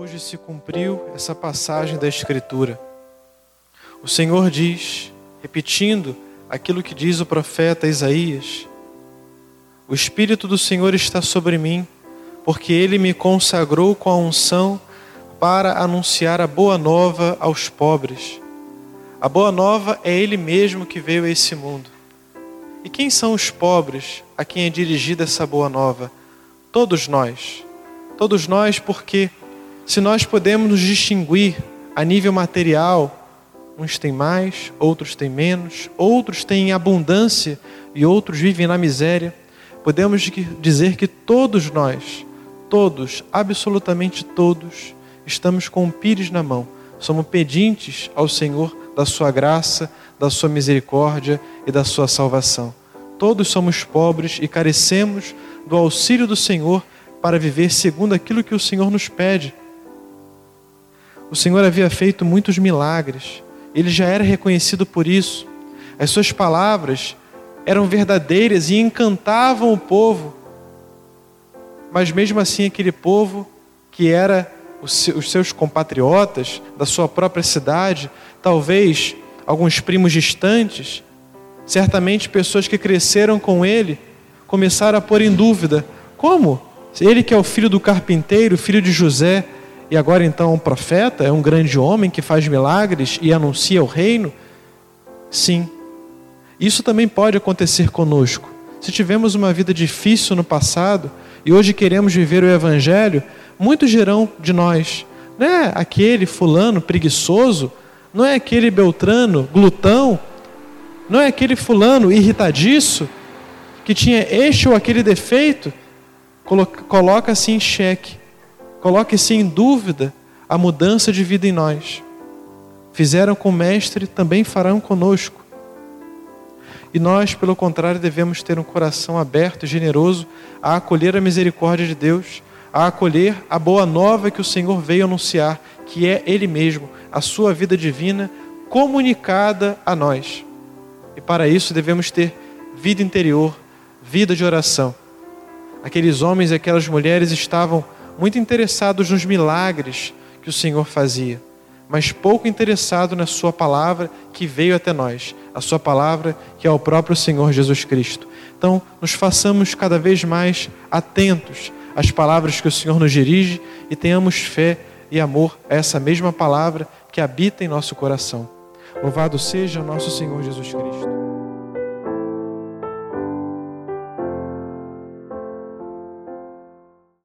hoje se cumpriu essa passagem da Escritura. O Senhor diz, repetindo aquilo que diz o profeta Isaías: O Espírito do Senhor está sobre mim, porque ele me consagrou com a unção para anunciar a boa nova aos pobres. A boa nova é Ele mesmo que veio a esse mundo. E quem são os pobres a quem é dirigida essa boa nova? Todos nós. Todos nós, porque se nós podemos nos distinguir a nível material, uns têm mais, outros têm menos, outros têm abundância e outros vivem na miséria, podemos dizer que todos nós, todos, absolutamente todos, estamos com o pires na mão, somos pedintes ao Senhor da sua graça, da sua misericórdia e da sua salvação. Todos somos pobres e carecemos do auxílio do Senhor para viver segundo aquilo que o Senhor nos pede. O Senhor havia feito muitos milagres, ele já era reconhecido por isso. As suas palavras eram verdadeiras e encantavam o povo. Mas mesmo assim, aquele povo que era os seus compatriotas da sua própria cidade, talvez alguns primos distantes, certamente pessoas que cresceram com ele, começaram a pôr em dúvida: como? Ele que é o filho do carpinteiro, filho de José, e agora então um profeta, é um grande homem que faz milagres e anuncia o reino? Sim. Isso também pode acontecer conosco. Se tivemos uma vida difícil no passado e hoje queremos viver o evangelho, muitos dirão de nós: não é aquele fulano preguiçoso, não é aquele beltrano glutão, não é aquele fulano irritadiço que tinha este ou aquele defeito. Coloca-se em xeque, coloque-se em dúvida a mudança de vida em nós. Fizeram com o Mestre, também farão conosco. E nós, pelo contrário, devemos ter um coração aberto e generoso a acolher a misericórdia de Deus a acolher a boa nova que o Senhor veio anunciar, que é Ele mesmo, a sua vida divina comunicada a nós. E para isso devemos ter vida interior, vida de oração. Aqueles homens e aquelas mulheres estavam muito interessados nos milagres que o Senhor fazia, mas pouco interessados na Sua palavra que veio até nós, a Sua palavra que é o próprio Senhor Jesus Cristo. Então, nos façamos cada vez mais atentos as palavras que o Senhor nos dirige e tenhamos fé e amor a essa mesma palavra que habita em nosso coração. Louvado seja nosso Senhor Jesus Cristo.